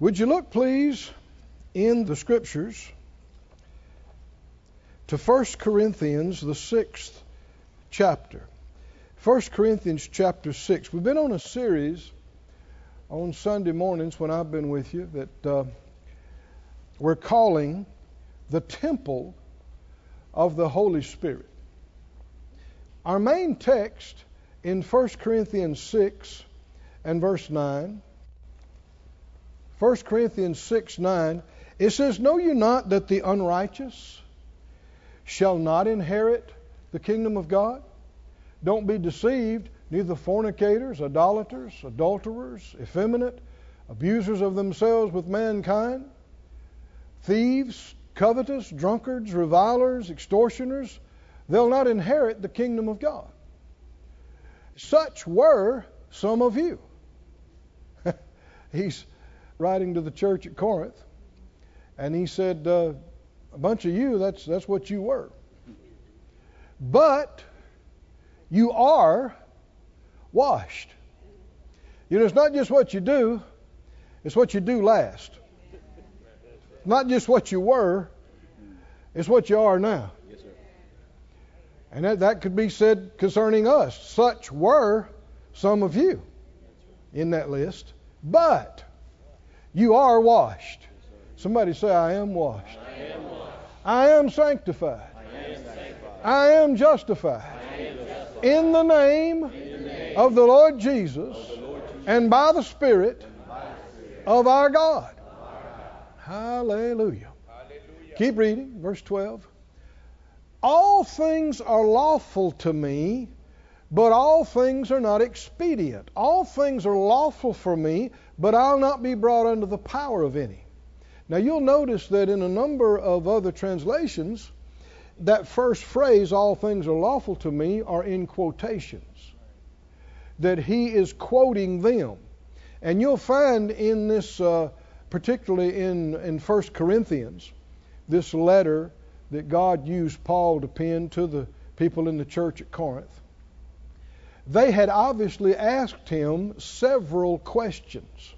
Would you look, please, in the scriptures to 1 Corinthians, the sixth chapter. 1 Corinthians chapter 6. We've been on a series on Sunday mornings when I've been with you that uh, we're calling the temple of the Holy Spirit. Our main text in 1 Corinthians 6 and verse 9 1 Corinthians 6 9, it says, Know you not that the unrighteous shall not inherit the kingdom of God? Don't be deceived, neither fornicators, idolaters, adulterers, effeminate, abusers of themselves with mankind, thieves, covetous, drunkards, revilers, extortioners, they'll not inherit the kingdom of God. Such were some of you. He's writing to the church at Corinth, and he said, uh, "A bunch of you, that's that's what you were, but you are washed. You know, it's not just what you do; it's what you do last. Not just what you were; it's what you are now." And that, that could be said concerning us. Such were some of you in that list. But you are washed. Somebody say, I am washed. I am, washed. I am sanctified. I am, justified. In, the name, of the Lord Jesus, and by the Spirit, of our God. Hallelujah. Keep reading, verse 12. All things are lawful to me, but all things are not expedient. All things are lawful for me, but I'll not be brought under the power of any. Now you'll notice that in a number of other translations, that first phrase, all things are lawful to me, are in quotations. That he is quoting them. And you'll find in this, uh, particularly in, in 1 Corinthians, this letter that God used Paul to pen to the people in the church at Corinth they had obviously asked him several questions.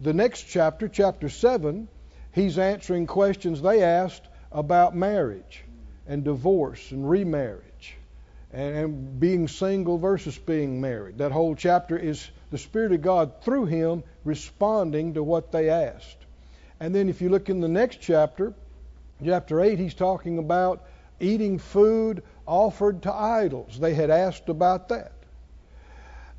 The next chapter, chapter 7, he's answering questions they asked about marriage and divorce and remarriage and being single versus being married. That whole chapter is the Spirit of God through him responding to what they asked. And then if you look in the next chapter, chapter 8, he's talking about eating food offered to idols. They had asked about that.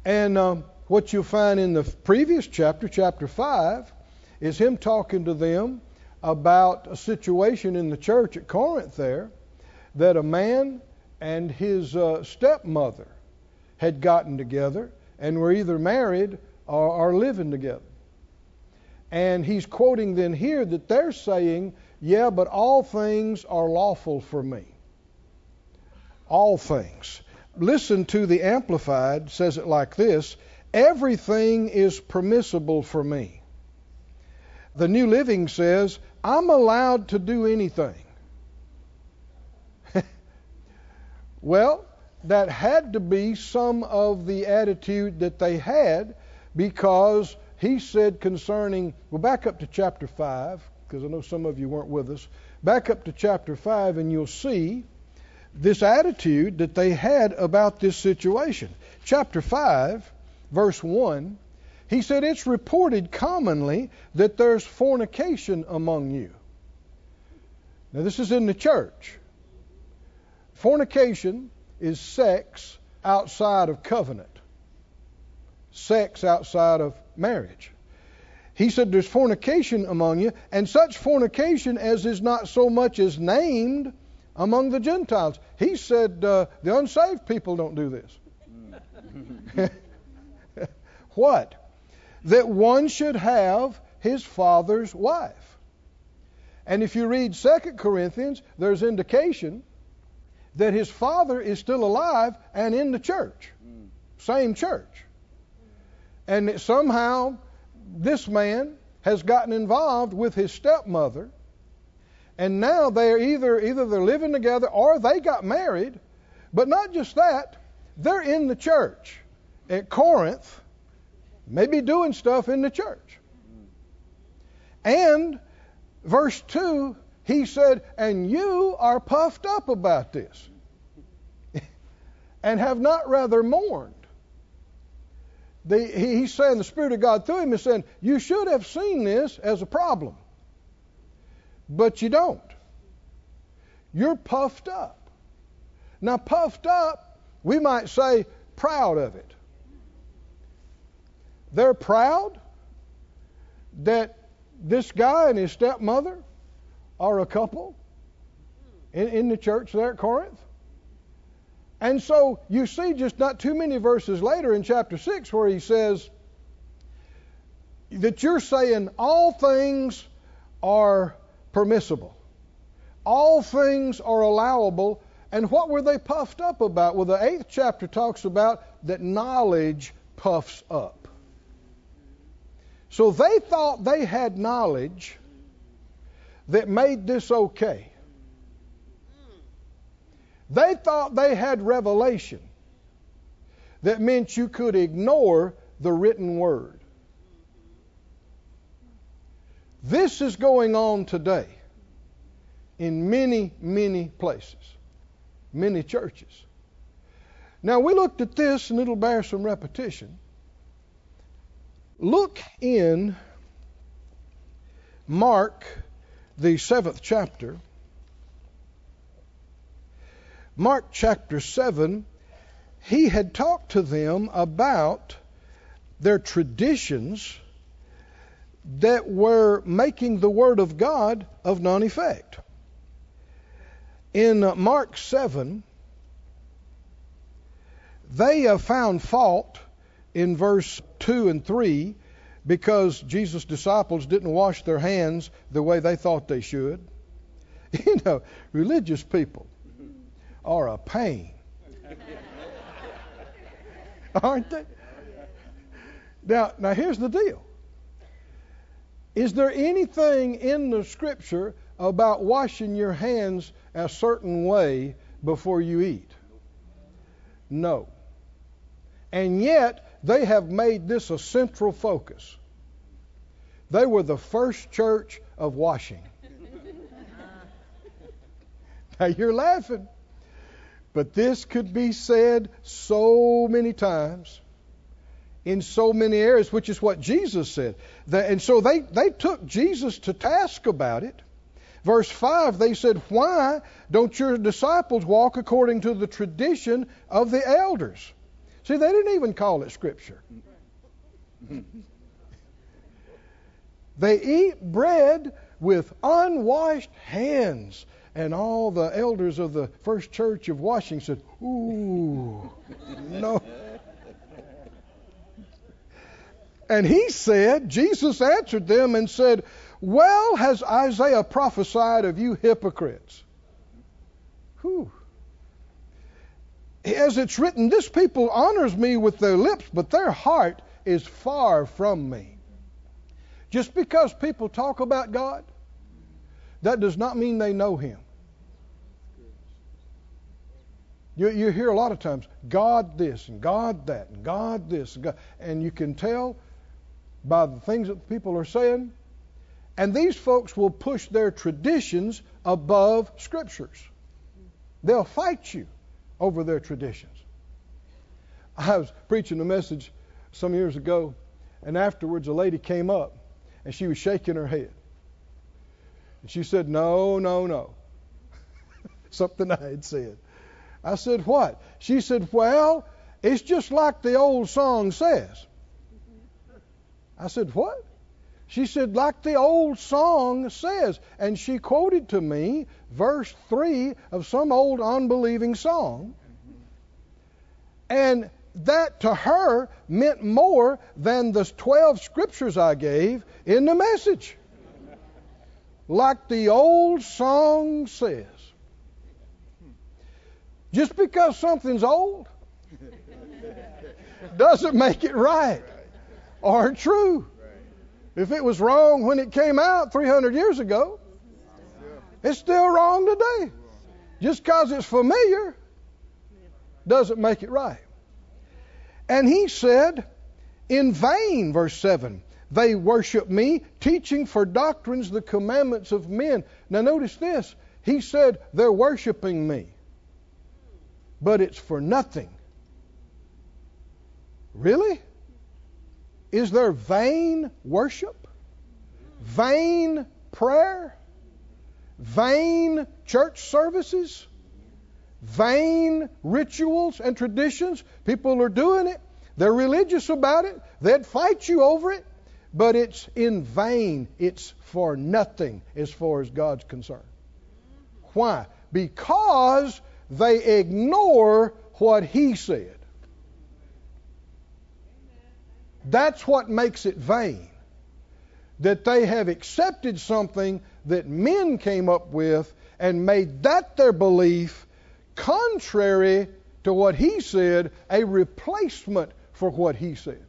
And um, what you'll find in the previous chapter, chapter 5, is him talking to them about a situation in the church at Corinth there that a man and his uh, stepmother had gotten together and were either married or, or living together. And he's quoting then here that they're saying, Yeah, but all things are lawful for me all things. Listen to the Amplified, says it like this Everything is permissible for me. The New Living says, I'm allowed to do anything. well, that had to be some of the attitude that they had because he said concerning, well, back up to chapter 5, because I know some of you weren't with us. Back up to chapter 5, and you'll see this attitude that they had about this situation. Chapter 5, verse 1, he said, It's reported commonly that there's fornication among you. Now, this is in the church. Fornication is sex outside of covenant, sex outside of marriage. He said, There's fornication among you, and such fornication as is not so much as named among the Gentiles. He said uh, the unsaved people don't do this. what? That one should have his father's wife. And if you read 2 Corinthians, there's indication that his father is still alive and in the church. Same church. And somehow this man has gotten involved with his stepmother and now they're either either they're living together or they got married. But not just that, they're in the church at Corinth, maybe doing stuff in the church. And verse 2, he said, And you are puffed up about this, and have not rather mourned. The, he, he's saying, the Spirit of God through him is saying, You should have seen this as a problem, but you don't. You're puffed up. Now, puffed up, we might say proud of it. They're proud that this guy and his stepmother are a couple in, in the church there at Corinth. And so you see just not too many verses later in chapter 6 where he says that you're saying all things are permissible. All things are allowable. And what were they puffed up about? Well, the eighth chapter talks about that knowledge puffs up. So they thought they had knowledge that made this okay. They thought they had revelation that meant you could ignore the written word. This is going on today in many, many places, many churches. Now, we looked at this and it'll bear some repetition. Look in Mark, the seventh chapter. Mark chapter 7, he had talked to them about their traditions that were making the Word of God of non effect. In Mark 7, they found fault in verse 2 and 3 because Jesus' disciples didn't wash their hands the way they thought they should. You know, religious people are a pain. Aren't they? Now, now here's the deal. Is there anything in the scripture about washing your hands a certain way before you eat? No. And yet, they have made this a central focus. They were the first church of washing. now you're laughing. But this could be said so many times in so many areas, which is what Jesus said. And so they, they took Jesus to task about it. Verse 5, they said, Why don't your disciples walk according to the tradition of the elders? See, they didn't even call it Scripture. they eat bread with unwashed hands. And all the elders of the first church of Washington said, Ooh, no. And he said, Jesus answered them and said, Well has Isaiah prophesied of you hypocrites. Whew as it's written, this people honors me with their lips, but their heart is far from me. Just because people talk about God, that does not mean they know Him. You, you hear a lot of times, God this and God that and God this and God, and you can tell by the things that people are saying. And these folks will push their traditions above scriptures. They'll fight you over their traditions. I was preaching a message some years ago, and afterwards a lady came up and she was shaking her head. And she said, No, no, no. Something I had said. I said, What? She said, Well, it's just like the old song says. I said, What? She said, like the old song says. And she quoted to me verse 3 of some old unbelieving song. And that to her meant more than the 12 scriptures I gave in the message. Like the old song says. Just because something's old doesn't make it right or true. If it was wrong when it came out 300 years ago, it's still wrong today. Just because it's familiar doesn't make it right. And he said, in vain, verse 7, They worship me, teaching for doctrines the commandments of men. Now, notice this. He said they're worshiping me, but it's for nothing. Really? Is there vain worship? Vain prayer? Vain church services? Vain rituals and traditions? People are doing it. They're religious about it. They'd fight you over it. But it's in vain. It's for nothing as far as God's concerned. Why? Because they ignore what He said. That's what makes it vain. That they have accepted something that men came up with and made that their belief contrary to what he said, a replacement for what he said.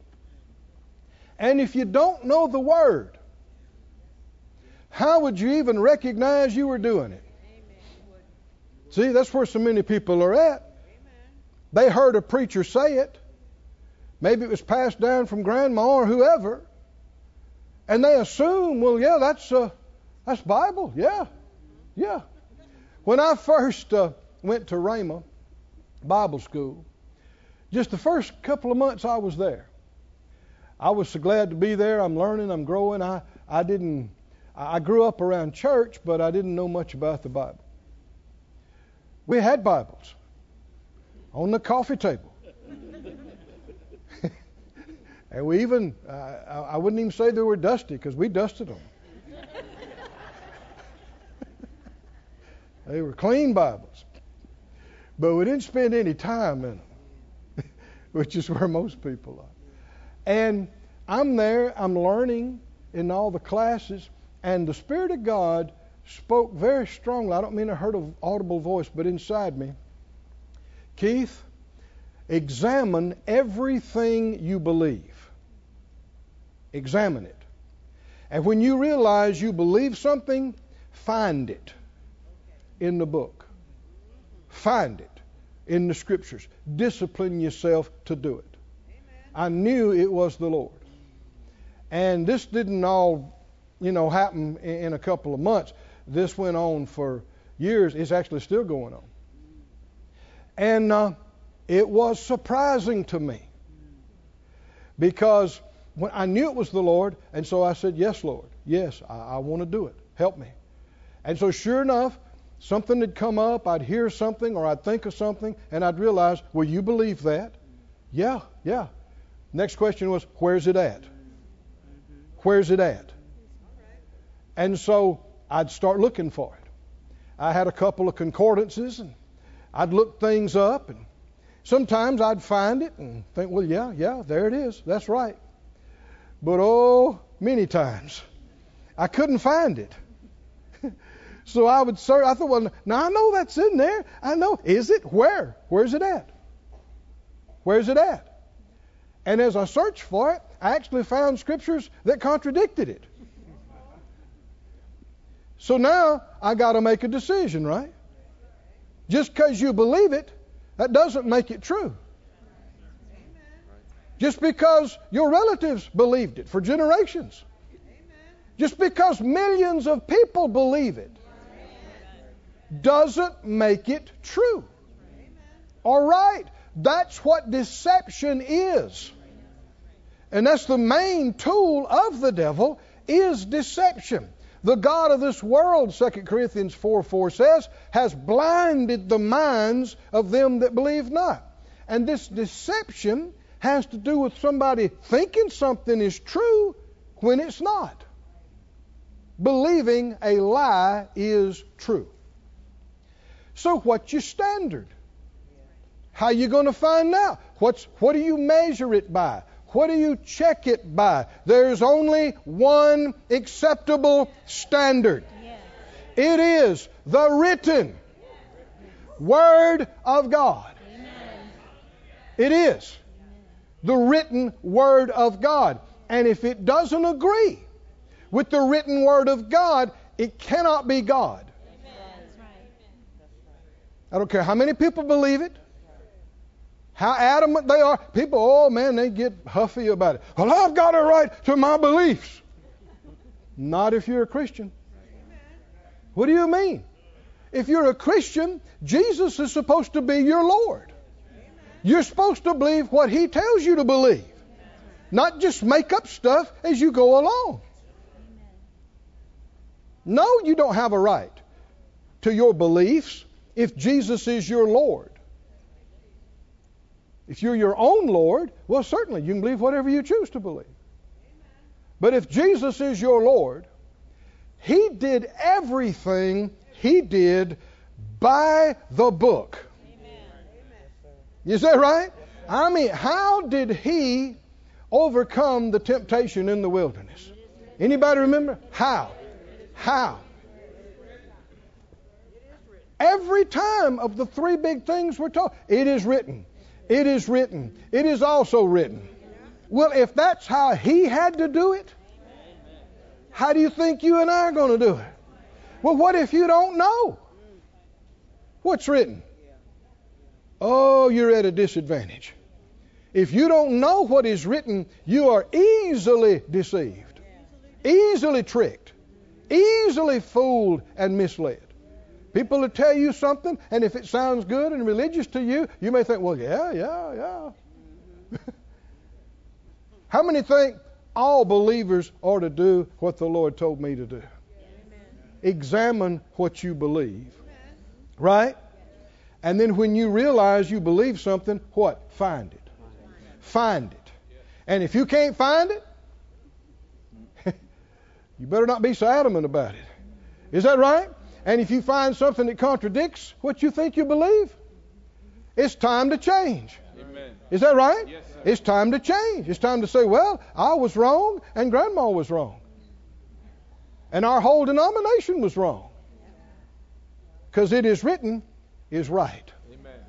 And if you don't know the word, how would you even recognize you were doing it? See, that's where so many people are at. They heard a preacher say it. Maybe it was passed down from grandma or whoever. And they assume, well, yeah, that's uh, that's Bible. Yeah, yeah. When I first uh, went to Rhema Bible School, just the first couple of months I was there, I was so glad to be there. I'm learning. I'm growing. I I didn't. I grew up around church, but I didn't know much about the Bible. We had Bibles on the coffee table. And we even, uh, I wouldn't even say they were dusty because we dusted them. they were clean Bibles. But we didn't spend any time in them, which is where most people are. And I'm there, I'm learning in all the classes, and the Spirit of God spoke very strongly. I don't mean I heard an audible voice, but inside me, Keith, examine everything you believe. Examine it. And when you realize you believe something, find it in the book. Find it in the scriptures. Discipline yourself to do it. I knew it was the Lord. And this didn't all, you know, happen in a couple of months. This went on for years. It's actually still going on. And uh, it was surprising to me because when I knew it was the Lord, and so I said, Yes, Lord. Yes, I, I want to do it. Help me. And so, sure enough, something had come up. I'd hear something or I'd think of something, and I'd realize, Well, you believe that? Yeah, yeah. Next question was, Where's it at? Where's it at? And so I'd start looking for it. I had a couple of concordances, and I'd look things up, and sometimes I'd find it and think, Well, yeah, yeah, there it is. That's right. But oh, many times I couldn't find it. so I would search. I thought, well, now I know that's in there. I know. Is it? Where? Where's it at? Where's it at? And as I searched for it, I actually found scriptures that contradicted it. So now I got to make a decision, right? Just because you believe it, that doesn't make it true. Just because your relatives believed it for generations. Just because millions of people believe it doesn't make it true. All right. That's what deception is. And that's the main tool of the devil is deception. The God of this world, 2 Corinthians 4 4 says, has blinded the minds of them that believe not. And this deception has to do with somebody thinking something is true when it's not. Believing a lie is true. So what's your standard? How you going to find out? What's what do you measure it by? What do you check it by? There's only one acceptable standard. It is the written Word of God. It is the written Word of God. And if it doesn't agree with the written Word of God, it cannot be God. I don't care how many people believe it, how adamant they are. People, oh man, they get huffy about it. Well, I've got a right to my beliefs. Not if you're a Christian. What do you mean? If you're a Christian, Jesus is supposed to be your Lord. You're supposed to believe what He tells you to believe, not just make up stuff as you go along. No, you don't have a right to your beliefs if Jesus is your Lord. If you're your own Lord, well, certainly you can believe whatever you choose to believe. But if Jesus is your Lord, He did everything He did by the book. Is that right? I mean, how did He overcome the temptation in the wilderness? Anybody remember? How? How? Every time of the three big things we're taught, it is written. It is written. It is also written. Well, if that's how he had to do it, how do you think you and I are going to do it? Well, what if you don't know what's written? Oh, you're at a disadvantage. If you don't know what is written, you are easily deceived, easily tricked, easily fooled and misled. People will tell you something, and if it sounds good and religious to you, you may think, well, yeah, yeah, yeah. How many think all believers are to do what the Lord told me to do? Examine what you believe. Right? And then when you realize you believe something, what? Find it. Find it. And if you can't find it, you better not be so adamant about it. Is that right? And if you find something that contradicts what you think you believe, it's time to change. Amen. Is that right? Yes, it's time to change. It's time to say, well, I was wrong and grandma was wrong. And our whole denomination was wrong. Because it is written is right. Amen.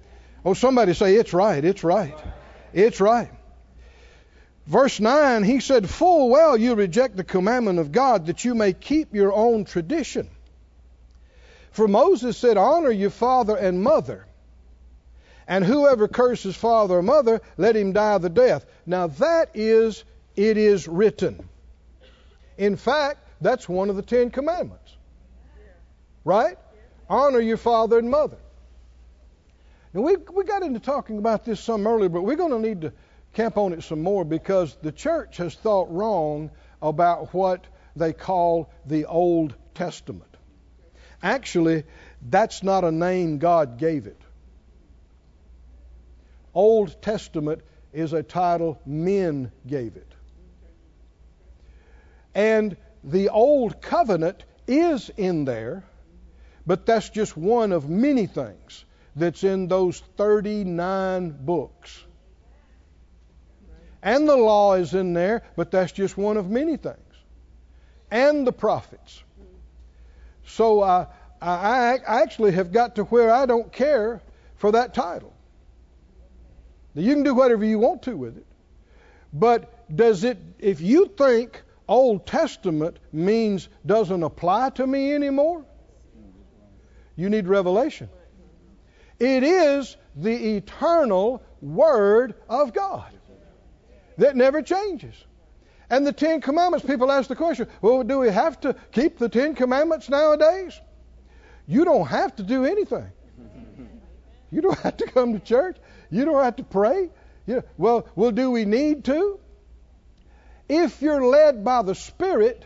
Oh, somebody say, it's right, it's right, it's right. Verse 9, he said, Full well you reject the commandment of God that you may keep your own tradition. For Moses said, Honor your father and mother. And whoever curses father or mother, let him die the death. Now that is, it is written. In fact, that's one of the Ten Commandments. Right? Honor your father and mother. Now we we got into talking about this some earlier, but we're going to need to camp on it some more because the church has thought wrong about what they call the Old Testament. Actually, that's not a name God gave it. Old Testament is a title men gave it. And the Old Covenant is in there, but that's just one of many things that's in those 39 books. And the law is in there, but that's just one of many things. And the prophets. So uh, I, I actually have got to where I don't care for that title. Now, you can do whatever you want to with it. But does it, if you think Old Testament means doesn't apply to me anymore, you need revelation. It is the eternal Word of God that never changes. And the Ten Commandments, people ask the question, well, do we have to keep the Ten Commandments nowadays? You don't have to do anything. You don't have to come to church. You don't have to pray. You, well, well, do we need to? If you're led by the Spirit,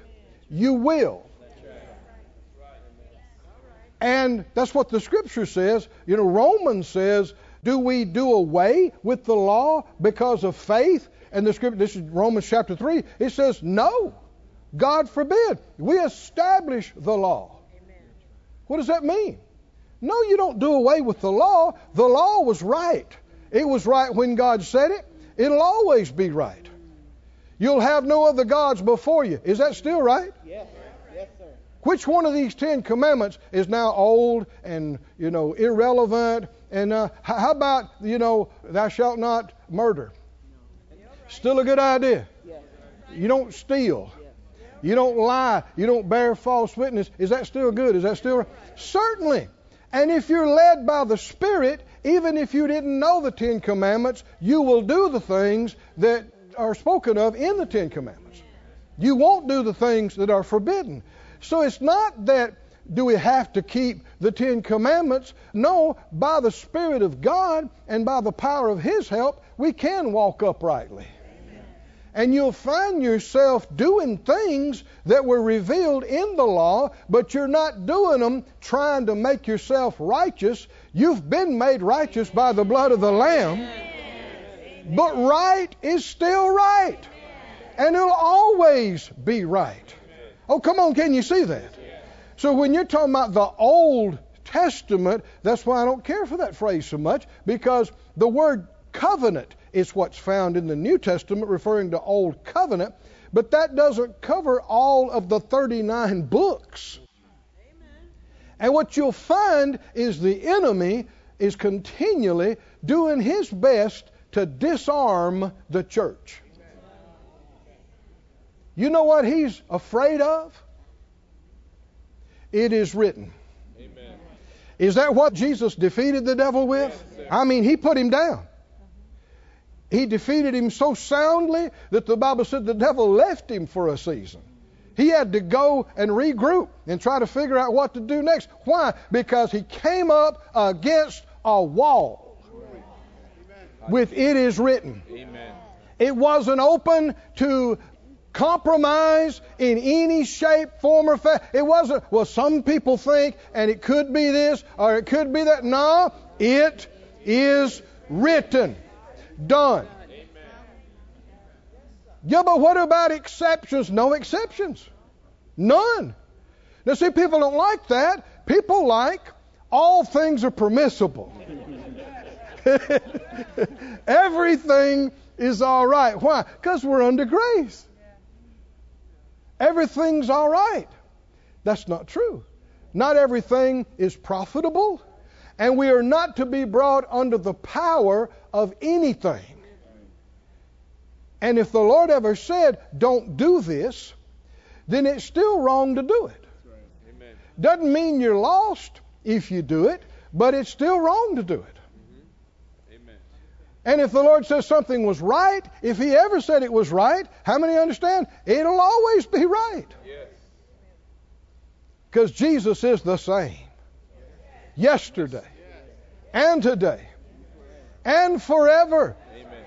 you will. And that's what the Scripture says. You know, Romans says, do we do away with the law because of faith? And the scripture, this is Romans chapter 3, it says, no. God forbid. We establish the law. Amen. What does that mean? No, you don't do away with the law. The law was right. It was right when God said it. It'll always be right. You'll have no other gods before you. Is that still right? Yes. Which one of these Ten Commandments is now old and you know irrelevant? And uh, how about you know thou shalt not murder? Still a good idea. You don't steal. You don't lie. You don't bear false witness. Is that still good? Is that still? Certainly. And if you're led by the Spirit, even if you didn't know the Ten Commandments, you will do the things that are spoken of in the Ten Commandments. You won't do the things that are forbidden. So it's not that do we have to keep the Ten Commandments? No, by the Spirit of God and by the power of His help, we can walk uprightly. And you'll find yourself doing things that were revealed in the law, but you're not doing them trying to make yourself righteous. You've been made righteous by the blood of the Lamb. But right is still right. And it'll always be right. Oh, come on, can you see that? So when you're talking about the Old Testament, that's why I don't care for that phrase so much, because the word covenant is what's found in the New Testament referring to Old Covenant, but that doesn't cover all of the 39 books. And what you'll find is the enemy is continually doing his best to disarm the church. You know what he's afraid of? It is written. Amen. Is that what Jesus defeated the devil with? Yes, I mean, he put him down. He defeated him so soundly that the Bible said the devil left him for a season. He had to go and regroup and try to figure out what to do next. Why? Because he came up against a wall with it is written. Amen. It wasn't open to compromise in any shape, form, or fashion. It wasn't, well, some people think, and it could be this or it could be that. No, it is written done. Yeah, but what about exceptions? No exceptions. None. Now, see, people don't like that. People like all things are permissible. Everything is all right. Why? Because we're under grace. Everything's all right. That's not true. Not everything is profitable, and we are not to be brought under the power of anything. And if the Lord ever said, don't do this, then it's still wrong to do it. Right. Doesn't mean you're lost if you do it, but it's still wrong to do it. And if the Lord says something was right, if He ever said it was right, how many understand? It'll always be right. Because yes. Jesus is the same yesterday and today and forever. Amen.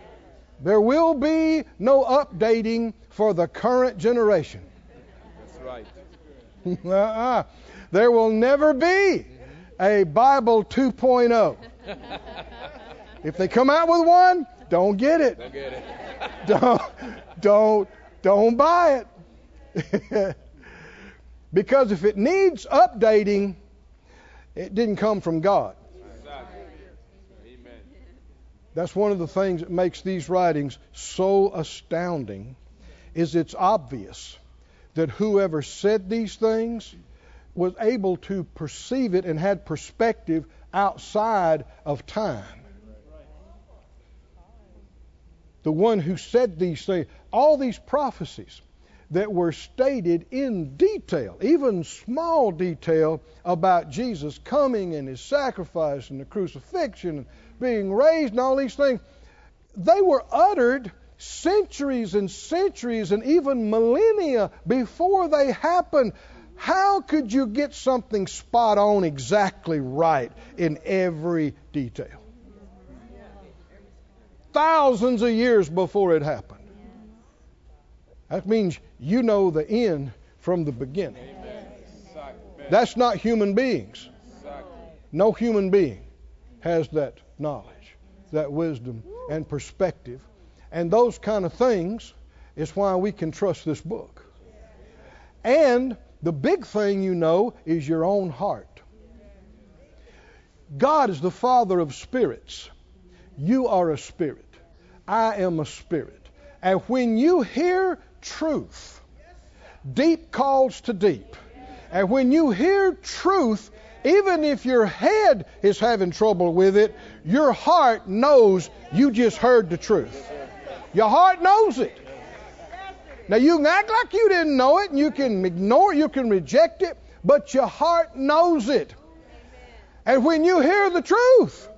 There will be no updating for the current generation. That's right. uh-uh. There will never be a Bible 2.0. if they come out with one, don't get it. Don't get it. don't, don't, don't buy it. because if it needs updating, it didn't come from God. That's one of the things that makes these writings so astounding is it's obvious that whoever said these things was able to perceive it and had perspective outside of time. The one who said these things, all these prophecies that were stated in detail, even small detail, about Jesus coming and his sacrifice and the crucifixion and being raised and all these things, they were uttered centuries and centuries and even millennia before they happened. How could you get something spot on exactly right in every detail? Thousands of years before it happened. That means you know the end from the beginning. That's not human beings. No human being has that knowledge, that wisdom and perspective. And those kind of things is why we can trust this book. And the big thing you know is your own heart. God is the Father of spirits. You are a spirit. I am a spirit. And when you hear truth, deep calls to deep. And when you hear truth, even if your head is having trouble with it, your heart knows you just heard the truth. Your heart knows it. Now you can act like you didn't know it and you can ignore it, you can reject it, but your heart knows it. And when you hear the truth,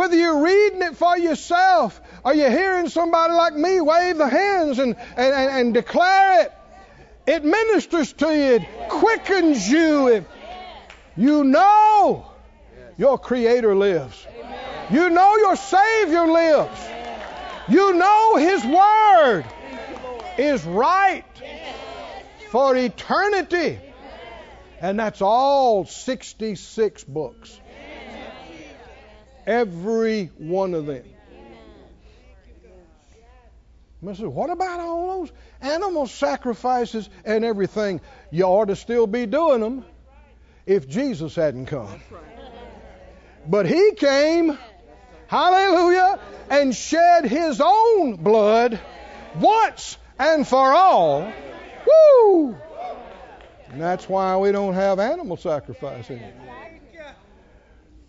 whether you're reading it for yourself or you're hearing somebody like me wave the hands and, and, and, and declare it, it ministers to you, it quickens you. It, you know your Creator lives. You know your Savior lives. You know His Word is right for eternity. And that's all 66 books. Every one of them. I said, what about all those animal sacrifices and everything? You ought to still be doing them if Jesus hadn't come. But he came, hallelujah, and shed his own blood once and for all. Woo! And that's why we don't have animal sacrifice anymore.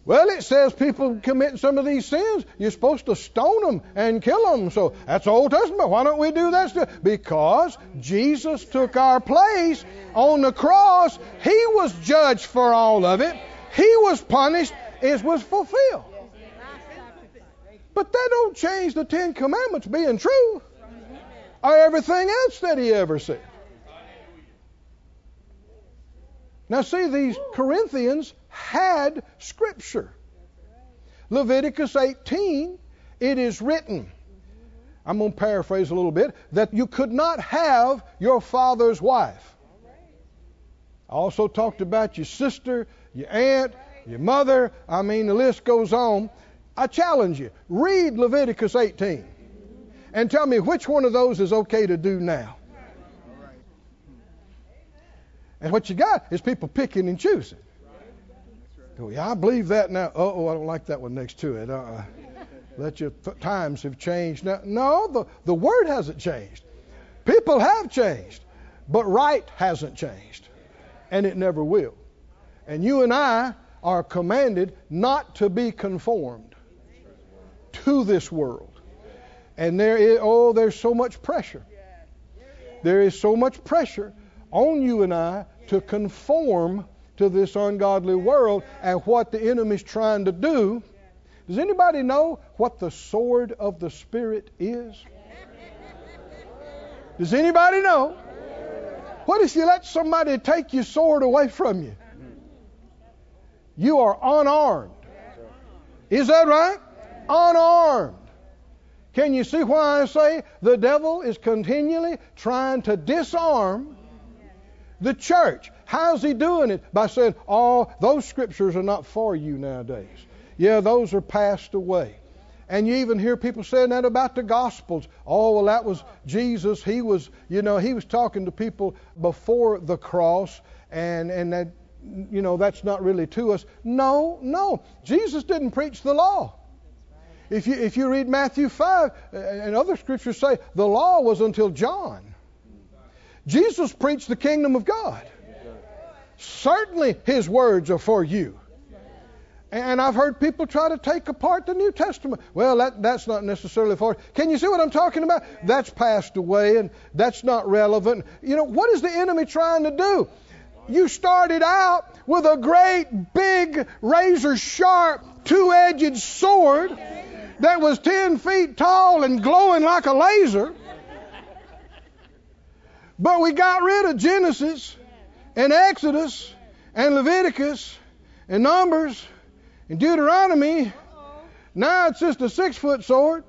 Well, it says people commit some of these sins, you're supposed to stone them and kill them. So that's Old Testament. Why don't we do that still? Because Jesus took our place on the cross. He was judged for all of it. He was punished. It was fulfilled. But that don't change the Ten Commandments being true or everything else that he ever said. Now, see, these Corinthians had Scripture. Leviticus 18, it is written, I'm going to paraphrase a little bit, that you could not have your father's wife. I also talked about your sister, your aunt, your mother. I mean, the list goes on. I challenge you read Leviticus 18 and tell me which one of those is okay to do now. And what you got is people picking and choosing. Yeah, I believe that now. Oh, I don't like that one next to it. Uh-uh. Let your th- times have changed. Now, no, the, the word hasn't changed. People have changed, but right hasn't changed, and it never will. And you and I are commanded not to be conformed to this world. And there is, oh, there's so much pressure. There is so much pressure on you and I to conform to this ungodly world and what the enemy's trying to do. Does anybody know what the sword of the Spirit is? Does anybody know? What if you let somebody take your sword away from you? You are unarmed. Is that right? Unarmed. Can you see why I say the devil is continually trying to disarm the church. How's he doing it? By saying, oh, those scriptures are not for you nowadays. Yeah, those are passed away. And you even hear people saying that about the Gospels. Oh, well, that was Jesus. He was, you know, he was talking to people before the cross, and, and that, you know, that's not really to us. No, no. Jesus didn't preach the law. If you, if you read Matthew 5, uh, and other scriptures say the law was until John. Jesus preached the kingdom of God. Certainly, his words are for you. And I've heard people try to take apart the New Testament. Well, that, that's not necessarily for. Can you see what I'm talking about? That's passed away and that's not relevant. You know, what is the enemy trying to do? You started out with a great, big, razor sharp, two edged sword that was 10 feet tall and glowing like a laser. But we got rid of Genesis and Exodus and Leviticus and Numbers and Deuteronomy. Now it's just a six foot sword.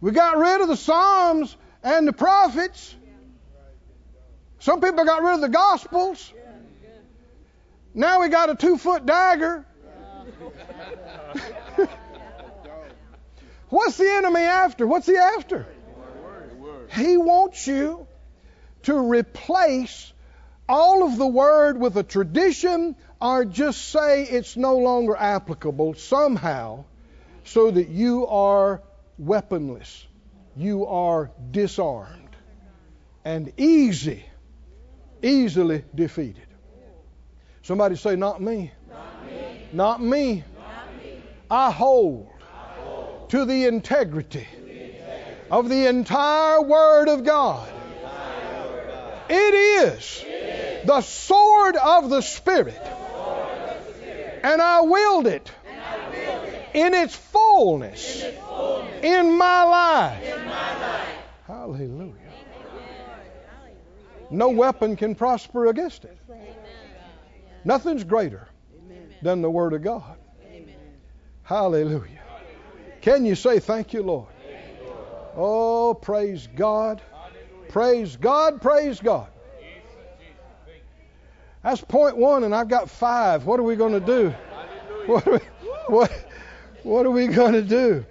We got rid of the Psalms and the prophets. Some people got rid of the Gospels. Now we got a two foot dagger. What's the enemy after? What's he after? He wants you to replace all of the word with a tradition or just say it's no longer applicable somehow so that you are weaponless, you are disarmed, and easy, easily defeated. Somebody say, Not me. Not me. Not me. Not me. I hold I hold to the integrity to the integrity of the entire Word of God. It is the sword of the Spirit And I willed it in its fullness in my life. Hallelujah. No weapon can prosper against it. Nothing's greater than the Word of God. Hallelujah. Can you say thank you, Lord? Oh, praise God. Praise God. Praise God. That's point one, and I've got five. What are we going to do? What are we, what, what are we going to do?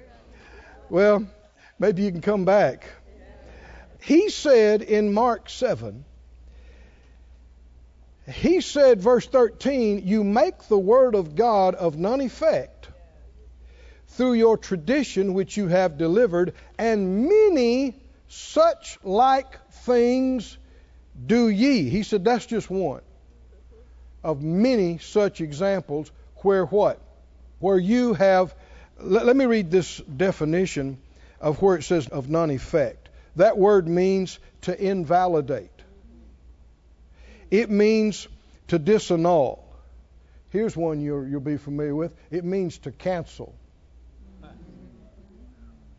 Well, maybe you can come back. He said in Mark 7, he said, verse 13, you make the word of God of none effect through your tradition which you have delivered, and many such like things do ye. He said that's just one of many such examples where what? Where you have, let, let me read this definition of where it says of non effect. That word means to invalidate. It means to disannul. Here's one you will be familiar with. It means to cancel.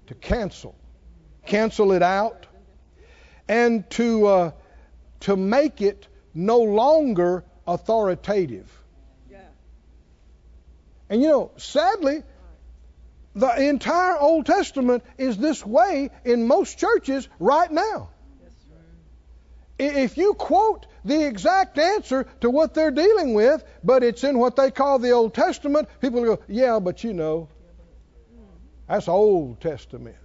To cancel. Cancel it out. And to, uh, to make it no longer authoritative. Yeah. And you know, sadly, the entire Old Testament is this way in most churches right now. If you quote the exact answer to what they're dealing with, but it's in what they call the Old Testament, people go, yeah, but you know, that's Old Testament.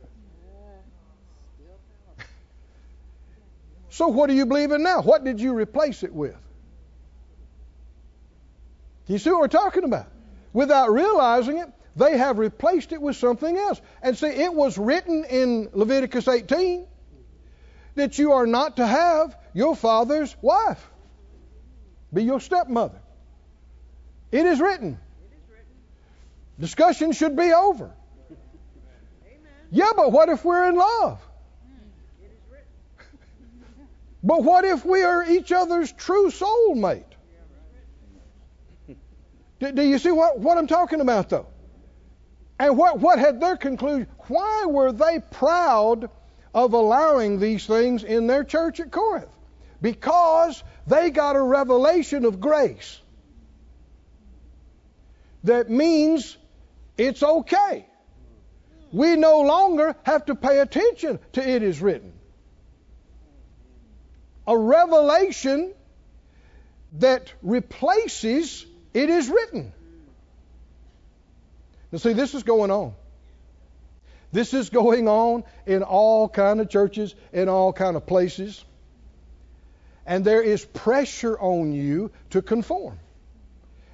so what do you believe in now? What did you replace it with? Do you see what we're talking about? Without realizing it, they have replaced it with something else. And see, it was written in Leviticus 18 that you are not to have your father's wife be your stepmother. It is written. Discussion should be over. Yeah, but what if we're in love? but what if we are each other's true soulmate? Do, do you see what, what I'm talking about, though? And what, what had their conclusion? Why were they proud of allowing these things in their church at Corinth? Because they got a revelation of grace that means it's okay. We no longer have to pay attention to it is written. A revelation that replaces it is written. Now see, this is going on. This is going on in all kind of churches, in all kind of places. And there is pressure on you to conform.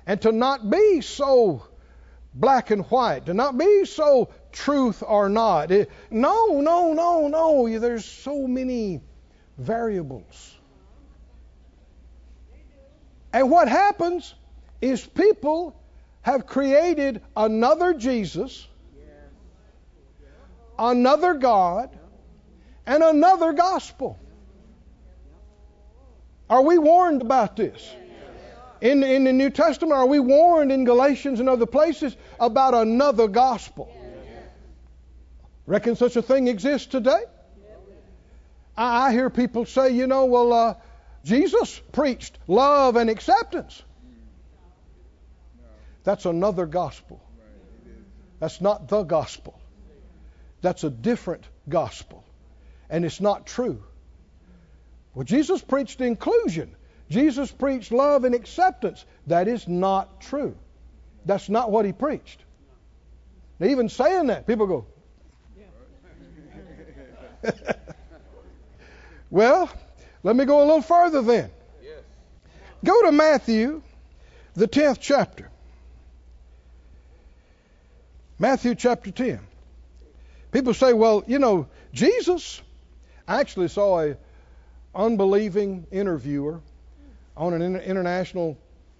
And to not be so black and white, to not be so truth or not. It, no, no, no, no. There's so many variables. And what happens is people have created another Jesus, another God, and another gospel. Are we warned about this? In, in the New Testament, are we warned in Galatians and other places about another gospel? Reckon such a thing exists today? I, I hear people say, you know, well, uh, Jesus preached love and acceptance. That's another gospel. That's not the gospel. That's a different gospel. And it's not true. Well, Jesus preached inclusion. Jesus preached love and acceptance. That is not true. That's not what he preached. Now, even saying that, people go, well, let me go a little further then. Go to Matthew, the 10th chapter. Matthew chapter 10. People say, well, you know, Jesus. I actually saw a unbelieving interviewer on an international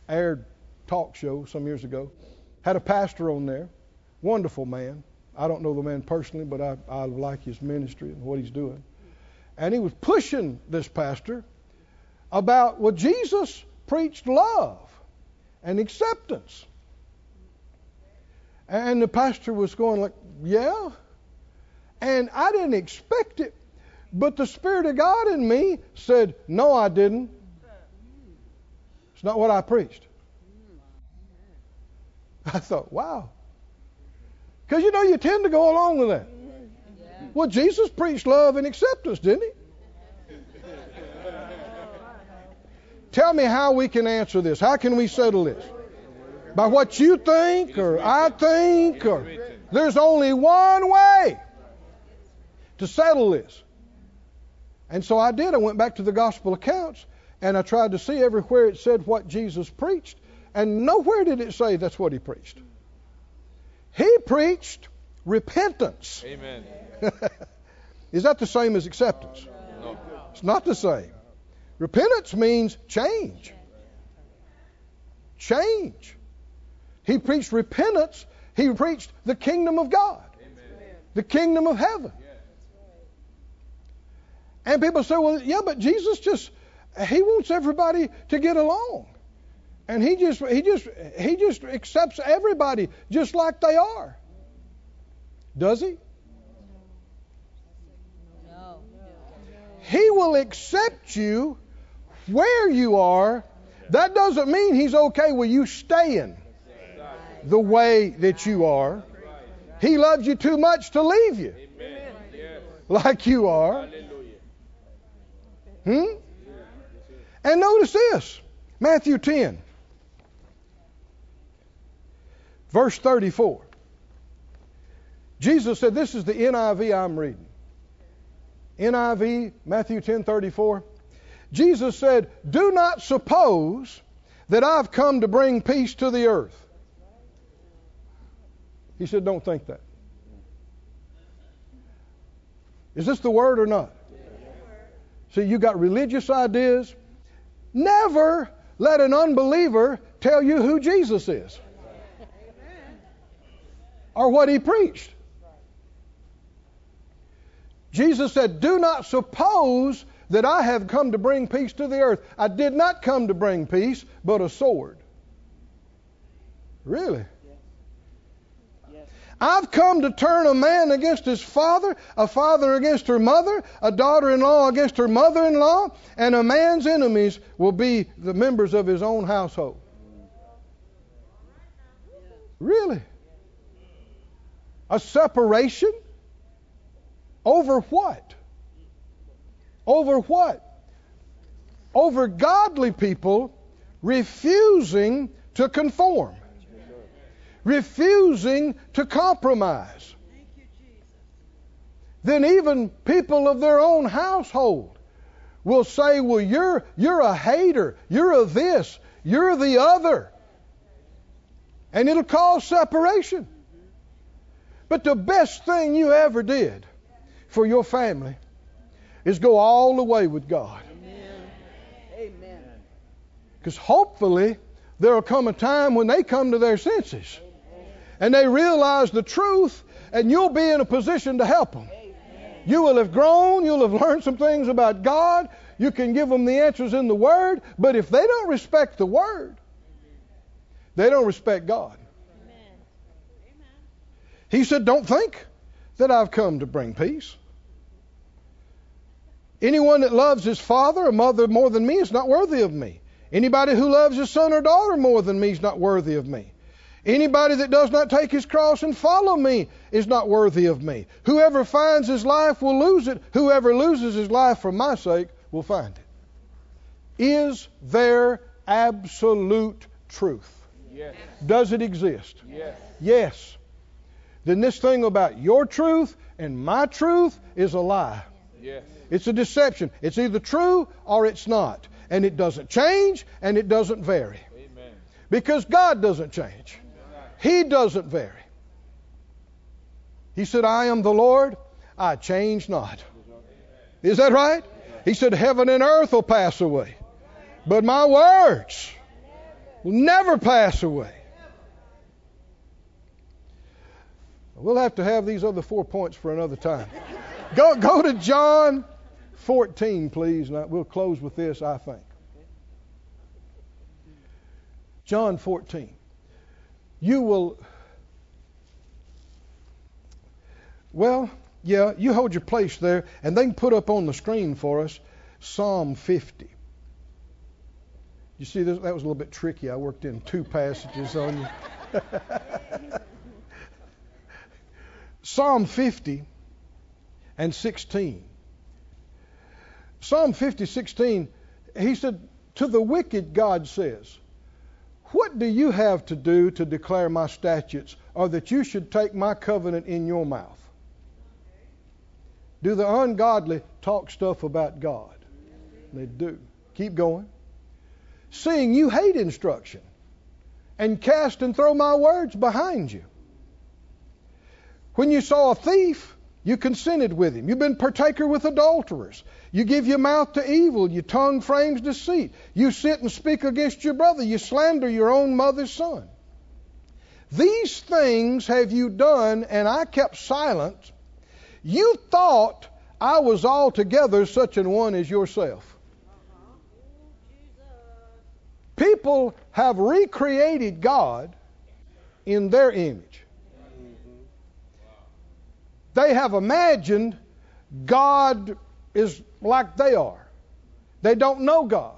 aired talk show some years ago. Had a pastor on there, wonderful man. I don't know the man personally, but I, I like his ministry and what he's doing. And he was pushing this pastor about, well, Jesus preached love and acceptance. And the pastor was going like, yeah. And I didn't expect it. But the Spirit of God in me said, no, I didn't. It's not what I preached. I thought, wow. Because you know, you tend to go along with that. Well, Jesus preached love and acceptance, didn't he? Tell me how we can answer this. How can we settle this? By what you think or I think or there's only one way to settle this. And so I did. I went back to the gospel accounts and I tried to see everywhere it said what Jesus preached, and nowhere did it say that's what he preached. He preached repentance. Amen. Is that the same as acceptance? No. It's not the same. Repentance means change. Change. He preached repentance. He preached the kingdom of God, the kingdom of heaven. And people say, well, yeah, but Jesus just, he wants everybody to get along. And he just, he just, he just accepts everybody just like they are. Does he? No. He will accept you where you are. That doesn't mean he's okay with you staying the way that you are. He loves you too much to leave you Amen. Like you are. Hallelujah. Hmm? And notice this Matthew 10, verse 34. Jesus said, This is the NIV I'm reading. NIV, Matthew 10 34. Jesus said, Do not suppose that I've come to bring peace to the earth. He said, Don't think that. Is this the word or not? See, you got religious ideas. Never let an unbeliever tell you who Jesus is or what he preached. Jesus said, Do not suppose that I have come to bring peace to the earth. I did not come to bring peace, but a sword. Really? I've come to turn a man against his father, a father against her mother, a daughter in law against her mother in law, and a man's enemies will be the members of his own household. Really? A separation? Over what? Over what? Over godly people refusing to conform refusing to compromise. Then even people of their own household will say, Well, you're, you're a hater, you're a this, you're the other. And it'll cause separation. But the best thing you ever did for your family is go all the way with God. Amen. Because hopefully there'll come a time when they come to their senses and they realize the truth, and you'll be in a position to help them. You will have grown, you'll have learned some things about God, you can give them the answers in the Word, but if they don't respect the Word, they don't respect God. He said, Don't think that I've come to bring peace. Anyone that loves his father or mother more than me is not worthy of me. Anybody who loves his son or daughter more than me is not worthy of me. Anybody that does not take his cross and follow me is not worthy of me. Whoever finds his life will lose it. Whoever loses his life for my sake will find it. Is there absolute truth? Yes. Does it exist? Yes. Yes. Then this thing about your truth and my truth is a lie. Yes. It's a deception. It's either true or it's not. And it doesn't change and it doesn't vary. Amen. Because God doesn't change. He doesn't vary. He said, I am the Lord, I change not. Is that right? He said, Heaven and earth will pass away, but my words will never pass away. We'll have to have these other four points for another time. Go, go to John 14, please. And we'll close with this, I think. John 14 you will Well, yeah, you hold your place there, and they can put up on the screen for us Psalm 50. You see, that was a little bit tricky. I worked in two passages on you. Psalm 50 and 16. Psalm 50, 16, he said, To the wicked, God says, What do you have to do to declare my statutes, or that you should take my covenant in your mouth? Do the ungodly talk stuff about God? They do. Keep going. Seeing you hate instruction and cast and throw my words behind you. When you saw a thief, you consented with him. You've been partaker with adulterers. You give your mouth to evil. Your tongue frames deceit. You sit and speak against your brother. You slander your own mother's son. These things have you done, and I kept silent. You thought I was altogether such an one as yourself. People have recreated God in their image. They have imagined God is like they are. They don't know God.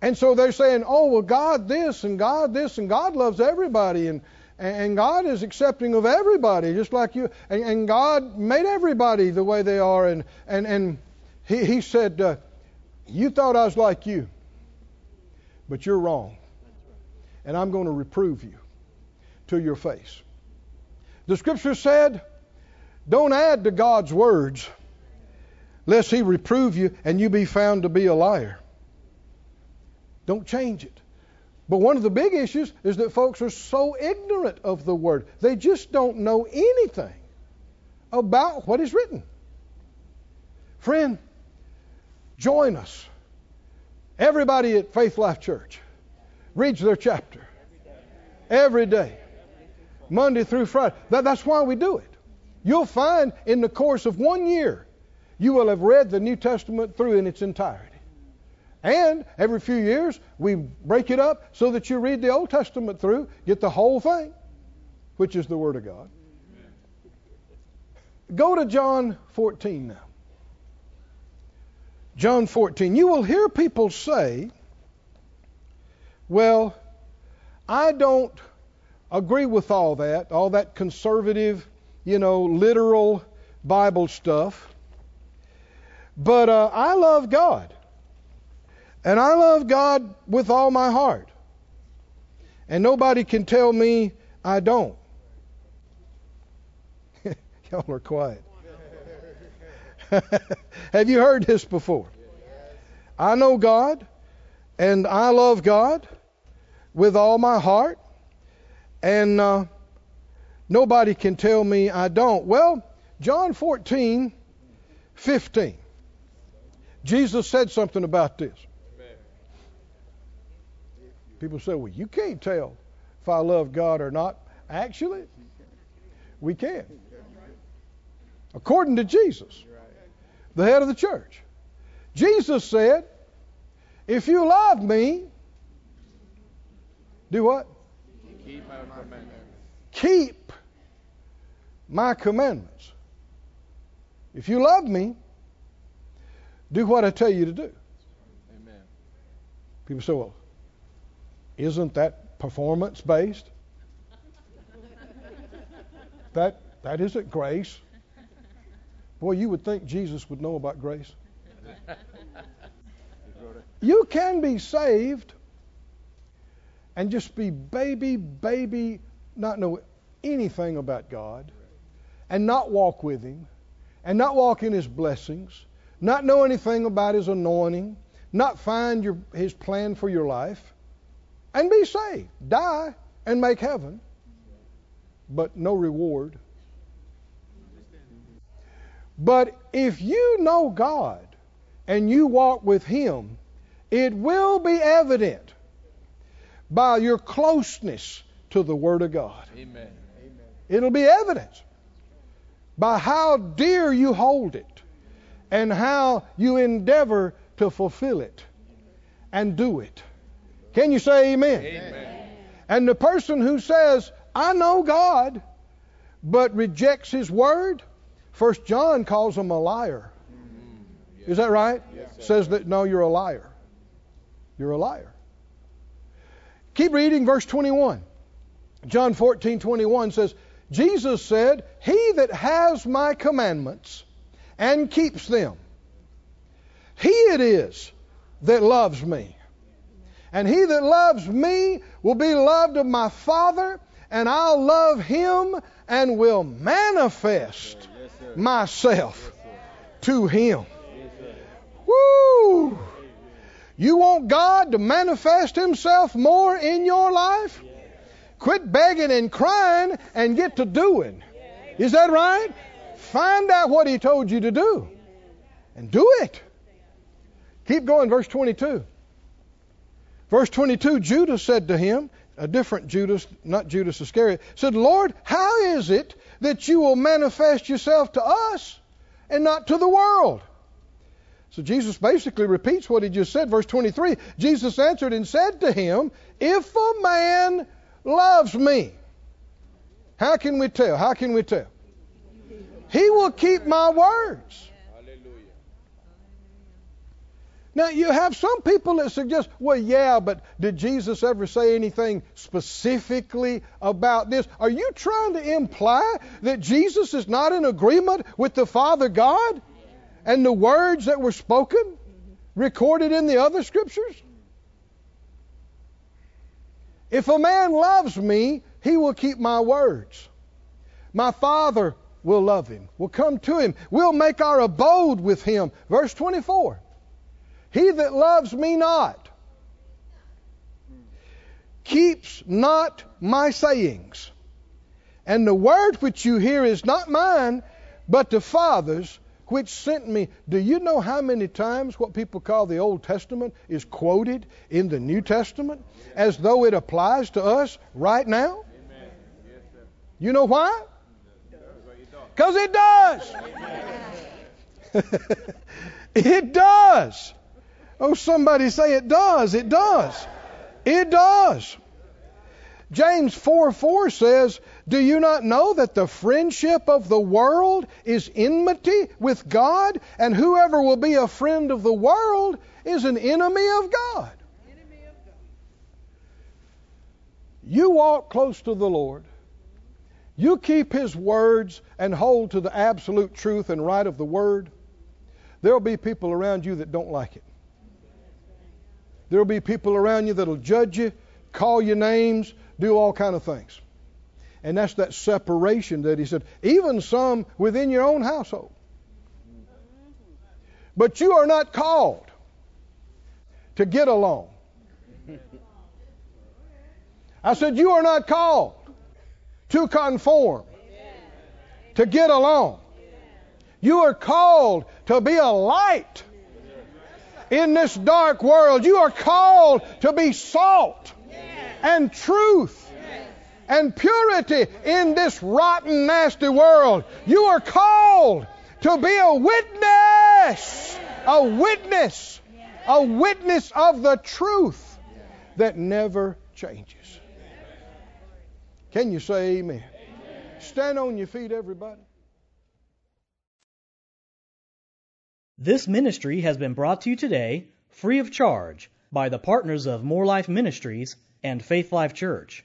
And so they're saying, oh, well, God this and God this and God loves everybody and, and God is accepting of everybody just like you. And, and God made everybody the way they are. And, and, and he, he said, uh, You thought I was like you, but you're wrong. And I'm going to reprove you to your face. The scripture said, Don't add to God's words, lest he reprove you and you be found to be a liar. Don't change it. But one of the big issues is that folks are so ignorant of the word. They just don't know anything about what is written. Friend, join us. Everybody at Faith Life Church reads their chapter every day, Monday through Friday. That, that's why we do it. You'll find in the course of one year, you will have read the New Testament through in its entirety. And every few years, we break it up so that you read the Old Testament through, get the whole thing, which is the Word of God. Go to John 14 now. John 14. You will hear people say, well, I don't agree with all that, all that conservative, you know, literal Bible stuff, but uh, I love God. And I love God with all my heart. And nobody can tell me I don't. Y'all are quiet. Have you heard this before? I know God and I love God with all my heart, and uh, nobody can tell me I don't. Well, John 14, 15. Jesus said something about this. People say, well, you can't tell if I love God or not. Actually, we can. According to Jesus, the head of the church. Jesus said, if you love me, do what? Keep my commandments. Keep my commandments. If you love me, do what I tell you to do. Amen. People say, well, isn't that performance based? that that isn't grace. Boy, you would think Jesus would know about grace. You can be saved and just be baby, baby, not know anything about God, and not walk with Him, and not walk in His blessings, not know anything about His anointing, not find your, His plan for your life, and be saved, die, and make heaven, but no reward. But if you know God and you walk with Him, it will be evident by your closeness to the Word of God. Amen. It'll be evident by how dear you hold it and how you endeavor to fulfill it and do it. Can you say amen? Amen. And the person who says, I know God, but rejects his word, First John calls him a liar. Mm-hmm. Is that right? Says that no, you're a liar. You're a liar. Keep reading verse 21. John 14, 21 says, Jesus said, He that has my commandments and keeps them, he it is that loves me. And he that loves me will be loved of my Father, and I'll love him and will manifest myself to him. Woo! You want God to manifest himself more in your life? Quit begging and crying and get to doing. Is that right? Find out what he told you to do and do it. Keep going, verse 22. Verse 22 Judas said to him, a different Judas, not Judas Iscariot, said, Lord, how is it that you will manifest yourself to us and not to the world? So Jesus basically repeats what he just said. Verse 23 Jesus answered and said to him, If a man loves me, how can we tell? How can we tell? He will keep my words. Now, you have some people that suggest, well, yeah, but did Jesus ever say anything specifically about this? Are you trying to imply that Jesus is not in agreement with the Father God and the words that were spoken, recorded in the other scriptures? If a man loves me, he will keep my words. My Father will love him, will come to him, will make our abode with him. Verse 24. He that loves me not keeps not my sayings. And the word which you hear is not mine, but the Father's which sent me. Do you know how many times what people call the Old Testament is quoted in the New Testament as though it applies to us right now? You know why? Because it does. it does. Oh, somebody say it does. It does. It does. James 4 4 says, Do you not know that the friendship of the world is enmity with God? And whoever will be a friend of the world is an enemy of God. You walk close to the Lord. You keep His words and hold to the absolute truth and right of the Word. There'll be people around you that don't like it. There'll be people around you that'll judge you, call you names, do all kind of things. And that's that separation that he said, even some within your own household. But you are not called to get along. I said, You are not called to conform, to get along. You are called to be a light in this dark world. You are called to be salt and truth and purity in this rotten, nasty world. You are called to be a witness, a witness, a witness of the truth that never changes. Can you say amen? Stand on your feet, everybody. This ministry has been brought to you today free of charge by the partners of Moore Life Ministries and Faith Life Church.